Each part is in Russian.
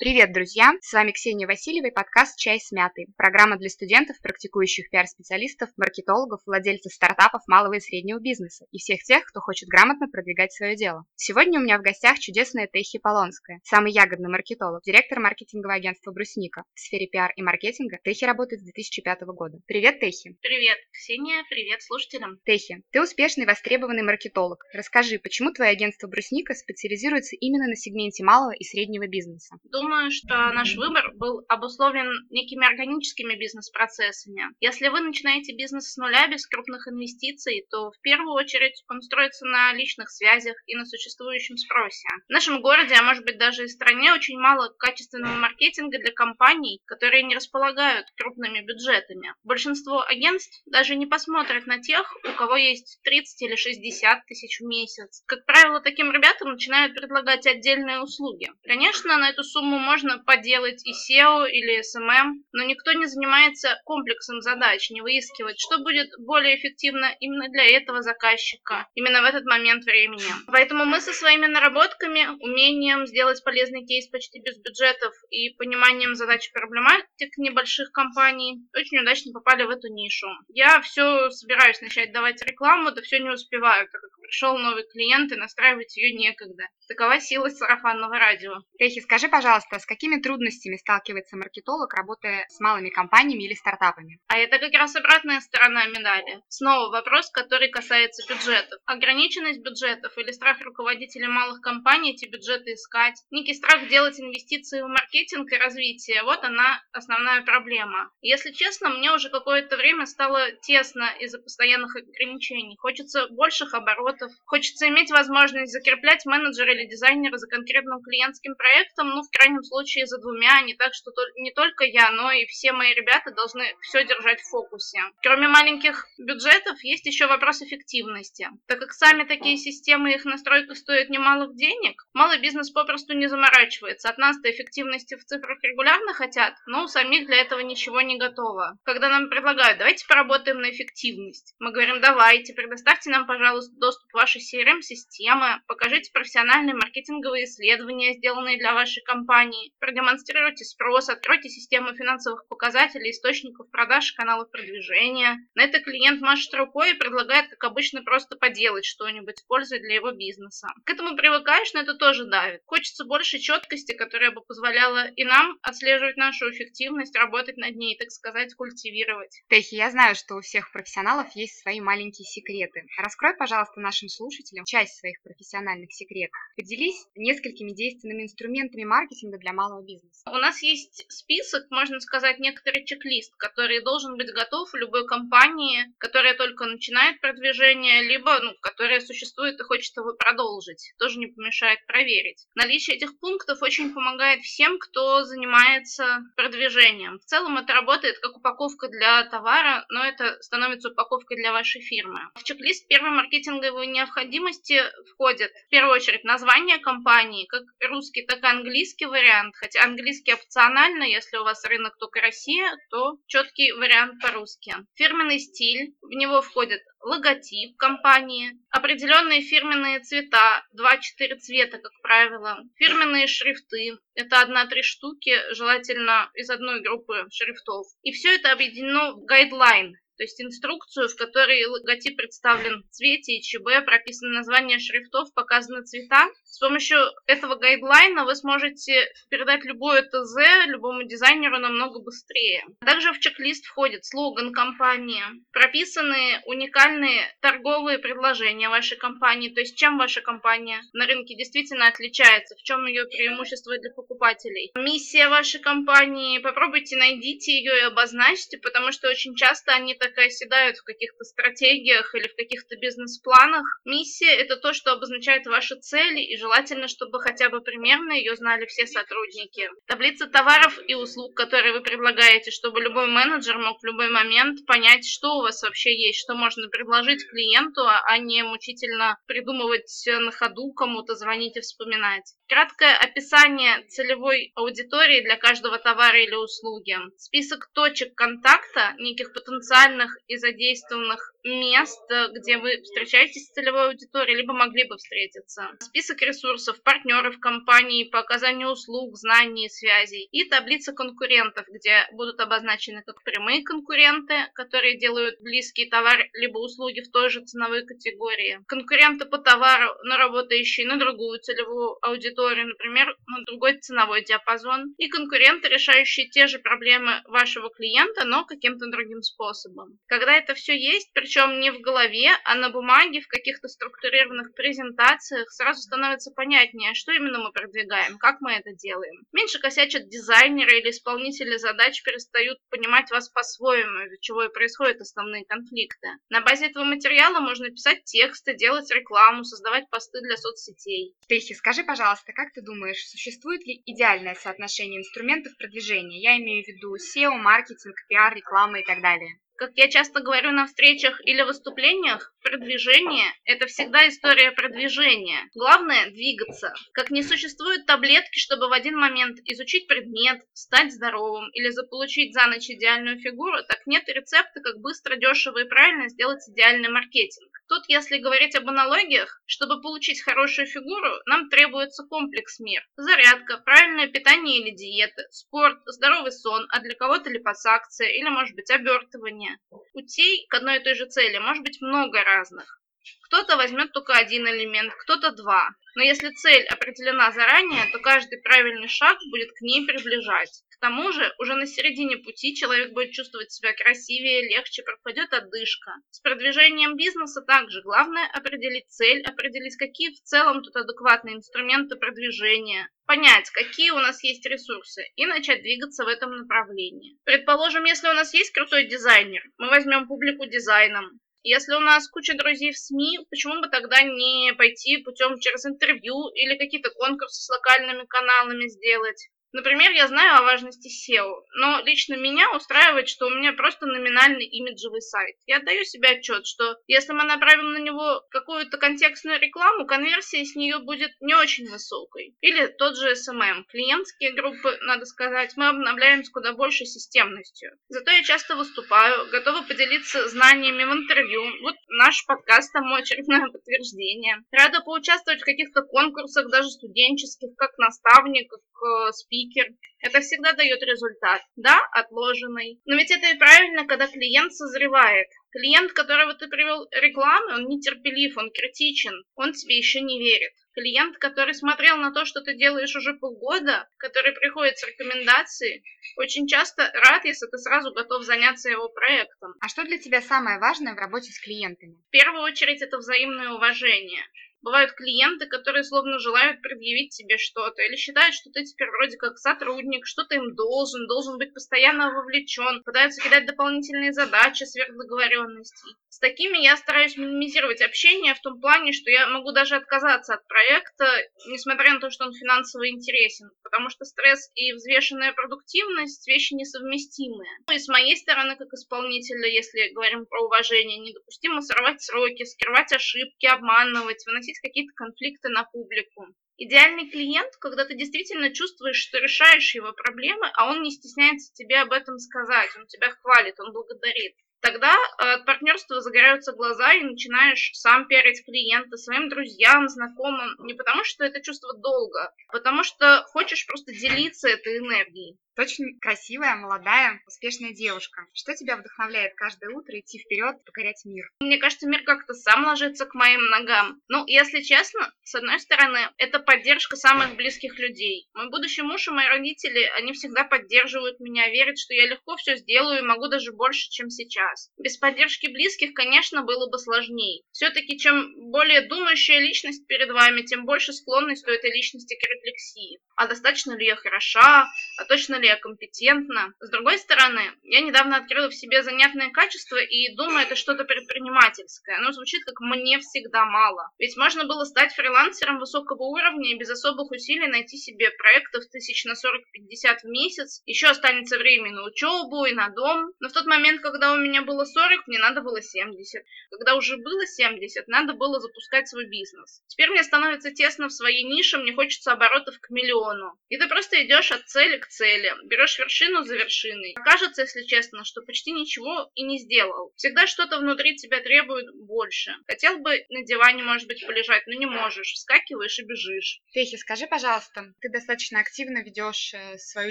Привет, друзья! С вами Ксения Васильева и подкаст «Чай с мятой». Программа для студентов, практикующих пиар-специалистов, маркетологов, владельцев стартапов малого и среднего бизнеса и всех тех, кто хочет грамотно продвигать свое дело. Сегодня у меня в гостях чудесная Техи Полонская, самый ягодный маркетолог, директор маркетингового агентства «Брусника». В сфере пиар и маркетинга Техи работает с 2005 года. Привет, Техи! Привет, Ксения! Привет слушателям! Техи, ты успешный, востребованный маркетолог. Расскажи, почему твое агентство «Брусника» специализируется именно на сегменте малого и среднего бизнеса? Думаю, думаю, что наш выбор был обусловлен некими органическими бизнес-процессами. Если вы начинаете бизнес с нуля без крупных инвестиций, то в первую очередь он строится на личных связях и на существующем спросе. В нашем городе, а может быть даже и стране, очень мало качественного маркетинга для компаний, которые не располагают крупными бюджетами. Большинство агентств даже не посмотрят на тех, у кого есть 30 или 60 тысяч в месяц. Как правило, таким ребятам начинают предлагать отдельные услуги. Конечно, на эту сумму можно поделать и SEO или SMM, но никто не занимается комплексом задач, не выискивает, что будет более эффективно именно для этого заказчика, именно в этот момент времени. Поэтому мы со своими наработками, умением сделать полезный кейс почти без бюджетов и пониманием задач и проблематик небольших компаний очень удачно попали в эту нишу. Я все собираюсь начать давать рекламу, да все не успеваю, так как пришел новый клиент и настраивать ее некогда. Такова сила сарафанного радио. Техи, скажи, пожалуйста, пожалуйста, с какими трудностями сталкивается маркетолог, работая с малыми компаниями или стартапами? А это как раз обратная сторона медали. Снова вопрос, который касается бюджетов. Ограниченность бюджетов или страх руководителей малых компаний эти бюджеты искать, некий страх делать инвестиции в маркетинг и развитие, вот она основная проблема. Если честно, мне уже какое-то время стало тесно из-за постоянных ограничений. Хочется больших оборотов, хочется иметь возможность закреплять менеджера или дизайнера за конкретным клиентским проектом, ну, в крайнем случае за двумя, не так, что не только я, но и все мои ребята должны все держать в фокусе. Кроме маленьких бюджетов, есть еще вопрос эффективности. Так как сами такие системы и их настройка стоят немалых денег, малый бизнес попросту не заморачивается. От нас-то эффективности в цифрах регулярно хотят, но у самих для этого ничего не готово. Когда нам предлагают, давайте поработаем на эффективность, мы говорим, давайте, предоставьте нам, пожалуйста, доступ в ваши CRM-системы, покажите профессиональные маркетинговые исследования, сделанные для вашей компании, компании, продемонстрируйте спрос, откройте систему финансовых показателей, источников продаж, каналов продвижения. На это клиент машет рукой и предлагает, как обычно, просто поделать что-нибудь, пользой для его бизнеса. К этому привыкаешь, но это тоже давит. Хочется больше четкости, которая бы позволяла и нам отслеживать нашу эффективность, работать над ней, так сказать, культивировать. Техи, я знаю, что у всех профессионалов есть свои маленькие секреты. Раскрой, пожалуйста, нашим слушателям часть своих профессиональных секретов. Поделись несколькими действенными инструментами маркетинга, маркетинга для малого бизнеса? У нас есть список, можно сказать, некоторый чек-лист, который должен быть готов у любой компании, которая только начинает продвижение, либо ну, которая существует и хочет его продолжить. Тоже не помешает проверить. Наличие этих пунктов очень помогает всем, кто занимается продвижением. В целом это работает как упаковка для товара, но это становится упаковкой для вашей фирмы. В чек-лист первой маркетинговой необходимости входит в первую очередь название компании, как русский, так и английский хотя английский опционально, если у вас рынок только Россия, то четкий вариант по-русски. Фирменный стиль, в него входит логотип компании, определенные фирменные цвета, 2-4 цвета, как правило, фирменные шрифты, это одна-три штуки, желательно из одной группы шрифтов. И все это объединено в гайдлайн, то есть инструкцию, в которой логотип представлен в цвете и ЧБ, прописано название шрифтов, показаны цвета. С помощью этого гайдлайна вы сможете передать любое ТЗ любому дизайнеру намного быстрее. Также в чек-лист входит слоган компании, прописаны уникальные торговые предложения вашей компании, то есть чем ваша компания на рынке действительно отличается, в чем ее преимущество для покупателей. Миссия вашей компании, попробуйте найдите ее и обозначьте, потому что очень часто они так так оседают в каких-то стратегиях или в каких-то бизнес-планах. Миссия – это то, что обозначает ваши цели, и желательно, чтобы хотя бы примерно ее знали все сотрудники. Таблица товаров и услуг, которые вы предлагаете, чтобы любой менеджер мог в любой момент понять, что у вас вообще есть, что можно предложить клиенту, а не мучительно придумывать на ходу, кому-то звонить и вспоминать. Краткое описание целевой аудитории для каждого товара или услуги. Список точек контакта, неких потенциальных реальных и задействованных мест, где вы встречаетесь с целевой аудиторией, либо могли бы встретиться. Список ресурсов, партнеров компании по оказанию услуг, знаний связей. И таблица конкурентов, где будут обозначены как прямые конкуренты, которые делают близкий товар либо услуги в той же ценовой категории. Конкуренты по товару, но работающие на другую целевую аудиторию, например, на другой ценовой диапазон. И конкуренты, решающие те же проблемы вашего клиента, но каким-то другим способом. Когда это все есть, причем не в голове, а на бумаге, в каких-то структурированных презентациях, сразу становится понятнее, что именно мы продвигаем, как мы это делаем. Меньше косячат дизайнеры или исполнители задач перестают понимать вас по-своему, из-за чего и происходят основные конфликты. На базе этого материала можно писать тексты, делать рекламу, создавать посты для соцсетей. Тейси, скажи, пожалуйста, как ты думаешь, существует ли идеальное соотношение инструментов продвижения? Я имею в виду SEO, маркетинг, пиар, реклама и так далее. Как я часто говорю на встречах или выступлениях, продвижение – это всегда история продвижения. Главное – двигаться. Как не существует таблетки, чтобы в один момент изучить предмет, стать здоровым или заполучить за ночь идеальную фигуру, так нет рецепта, как быстро, дешево и правильно сделать идеальный маркетинг. Тут, если говорить об аналогиях, чтобы получить хорошую фигуру, нам требуется комплекс мер. Зарядка, правильное питание или диета, спорт, здоровый сон, а для кого-то липосакция или, может быть, обертывание. Путей к одной и той же цели может быть много разных. Кто-то возьмет только один элемент, кто-то два. Но если цель определена заранее, то каждый правильный шаг будет к ней приближать. К тому же, уже на середине пути человек будет чувствовать себя красивее, легче, пропадет отдышка. С продвижением бизнеса также главное определить цель, определить, какие в целом тут адекватные инструменты продвижения, понять, какие у нас есть ресурсы и начать двигаться в этом направлении. Предположим, если у нас есть крутой дизайнер, мы возьмем публику дизайном, если у нас куча друзей в СМИ, почему бы тогда не пойти путем через интервью или какие-то конкурсы с локальными каналами сделать? Например, я знаю о важности SEO, но лично меня устраивает, что у меня просто номинальный имиджевый сайт. Я отдаю себе отчет, что если мы направим на него какую-то контекстную рекламу, конверсия с нее будет не очень высокой. Или тот же SMM. Клиентские группы, надо сказать, мы обновляем с куда большей системностью. Зато я часто выступаю, готова поделиться знаниями в интервью. Вот наш подкаст тому очередное подтверждение. Рада поучаствовать в каких-то конкурсах, даже студенческих, как наставник, как э, спикер спикер. Это всегда дает результат. Да, отложенный. Но ведь это и правильно, когда клиент созревает. Клиент, которого ты привел рекламы, он нетерпелив, он критичен, он тебе еще не верит. Клиент, который смотрел на то, что ты делаешь уже полгода, который приходит с рекомендацией, очень часто рад, если ты сразу готов заняться его проектом. А что для тебя самое важное в работе с клиентами? В первую очередь это взаимное уважение. Бывают клиенты, которые словно желают предъявить тебе что-то или считают, что ты теперь вроде как сотрудник, что-то им должен, должен быть постоянно вовлечен, пытаются кидать дополнительные задачи сверх договоренностей. С такими я стараюсь минимизировать общение в том плане, что я могу даже отказаться от проекта, несмотря на то, что он финансово интересен, потому что стресс и взвешенная продуктивность – вещи несовместимые. Ну и с моей стороны, как исполнителя, если говорим про уважение, недопустимо сорвать сроки, скрывать ошибки, обманывать, выносить выносить какие-то конфликты на публику. Идеальный клиент, когда ты действительно чувствуешь, что решаешь его проблемы, а он не стесняется тебе об этом сказать, он тебя хвалит, он благодарит. Тогда э, от партнерства загораются глаза и начинаешь сам пиарить клиента своим друзьям, знакомым. Не потому, что это чувство долга, а потому что хочешь просто делиться этой энергией. Очень красивая, молодая, успешная девушка. Что тебя вдохновляет каждое утро идти вперед, покорять мир? Мне кажется, мир как-то сам ложится к моим ногам. Ну, если честно, с одной стороны, это поддержка самых близких людей. Мой будущий муж и мои родители, они всегда поддерживают меня, верят, что я легко все сделаю и могу даже больше, чем сейчас. Без поддержки близких, конечно, было бы сложнее. Все-таки, чем более думающая личность перед вами, тем больше склонность у этой личности к рефлексии. А достаточно ли я хороша? А точно ли я компетентна. С другой стороны, я недавно открыла в себе занятное качество и думаю, это что-то предпринимательское. Оно звучит как «мне всегда мало». Ведь можно было стать фрилансером высокого уровня и без особых усилий найти себе проектов тысяч на 40-50 в месяц. Еще останется время на учебу и на дом. Но в тот момент, когда у меня было 40, мне надо было 70. Когда уже было 70, надо было запускать свой бизнес. Теперь мне становится тесно в своей нише, мне хочется оборотов к миллиону. И ты просто идешь от цели к цели берешь вершину за вершиной. Кажется, если честно, что почти ничего и не сделал. Всегда что-то внутри тебя требует больше. Хотел бы на диване, может быть, полежать, но не можешь. Вскакиваешь и бежишь. Техи, скажи, пожалуйста, ты достаточно активно ведешь э, свою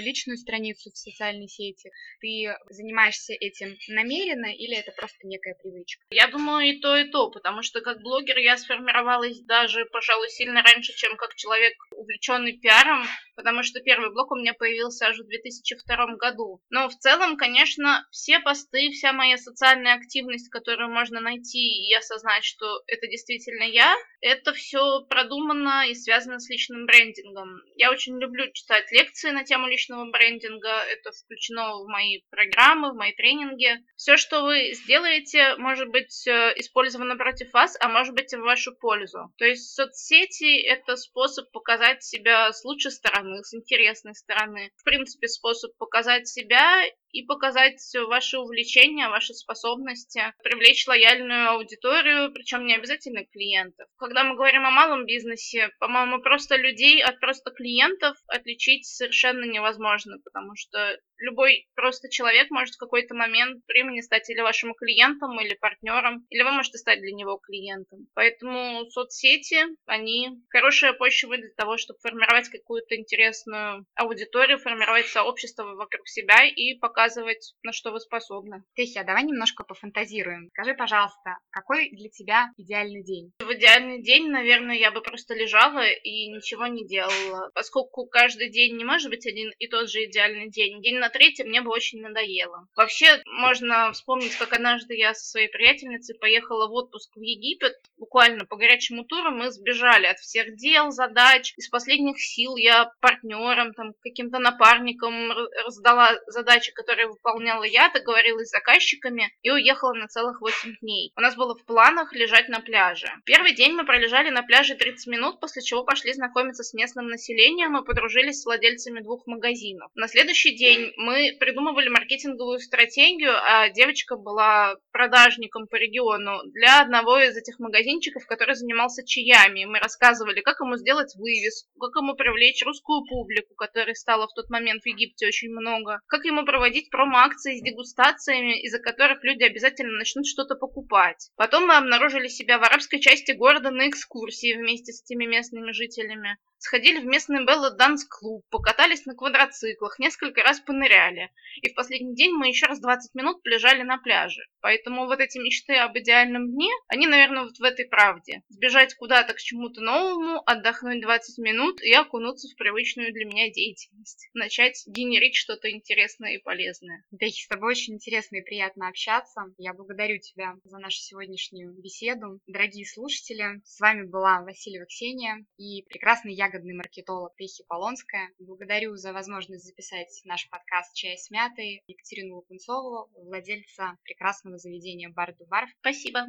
личную страницу в социальной сети. Ты занимаешься этим намеренно или это просто некая привычка? Я думаю, и то, и то, потому что как блогер я сформировалась даже, пожалуй, сильно раньше, чем как человек, увлеченный пиаром, потому что первый блог у меня появился аж в 2002 году. Но в целом, конечно, все посты, вся моя социальная активность, которую можно найти и осознать, что это действительно я, это все продумано и связано с личным брендингом. Я очень люблю читать лекции на тему личного брендинга, это включено в мои программы, в мои тренинги. Все, что вы сделаете, может быть э, использовано против вас, а может быть и в вашу пользу. То есть соцсети — это способ показать себя с лучшей стороны, с интересной стороны. В принципе, способ показать себя и показать ваши увлечения, ваши способности, привлечь лояльную аудиторию, причем не обязательно клиентов. Когда мы говорим о малом бизнесе, по-моему, просто людей от просто клиентов отличить совершенно невозможно, потому что любой просто человек может в какой-то момент времени стать или вашим клиентом, или партнером, или вы можете стать для него клиентом. Поэтому соцсети, они хорошая почва для того, чтобы формировать какую-то интересную аудиторию, формировать сообщество вокруг себя и показывать, на что вы способны. Техия, давай немножко пофантазируем. Скажи, пожалуйста, какой для тебя идеальный день? В идеальный день, наверное, я бы просто лежала и ничего не делала, поскольку каждый день не может быть один и тот же идеальный день. День на третьем мне бы очень надоело. Вообще, можно вспомнить, как однажды я со своей приятельницей поехала в отпуск в Египет. Буквально по горячему туру мы сбежали от всех дел, задач. Из последних сил я партнерам, там, каким-то напарникам раздала задачи, которые выполняла я, договорилась с заказчиками и уехала на целых 8 дней. У нас было в планах лежать на пляже. Первый день мы пролежали на пляже 30 минут, после чего пошли знакомиться с местным населением и подружились с владельцами двух магазинов. На следующий день мы придумывали маркетинговую стратегию, а девочка была продажником по региону для одного из этих магазинчиков, который занимался чаями. Мы рассказывали, как ему сделать вывеску, как ему привлечь русскую публику, которой стало в тот момент в Египте очень много, как ему проводить промо-акции с дегустациями, из-за которых люди обязательно начнут что-то покупать. Потом мы обнаружили себя в арабской части города на экскурсии вместе с этими местными жителями сходили в местный Белла Данс клуб, покатались на квадроциклах, несколько раз поныряли. И в последний день мы еще раз 20 минут лежали на пляже. Поэтому вот эти мечты об идеальном дне, они, наверное, вот в этой правде. Сбежать куда-то к чему-то новому, отдохнуть 20 минут и окунуться в привычную для меня деятельность. Начать генерить что-то интересное и полезное. Да, с тобой очень интересно и приятно общаться. Я благодарю тебя за нашу сегодняшнюю беседу. Дорогие слушатели, с вами была Васильева Ксения и прекрасный ягодный маркетолог Пехи Полонская. Благодарю за возможность записать наш подкаст «Чай с мятой» Екатерину Лукунцову, владельца прекрасного заведения «Бар Бар». Спасибо.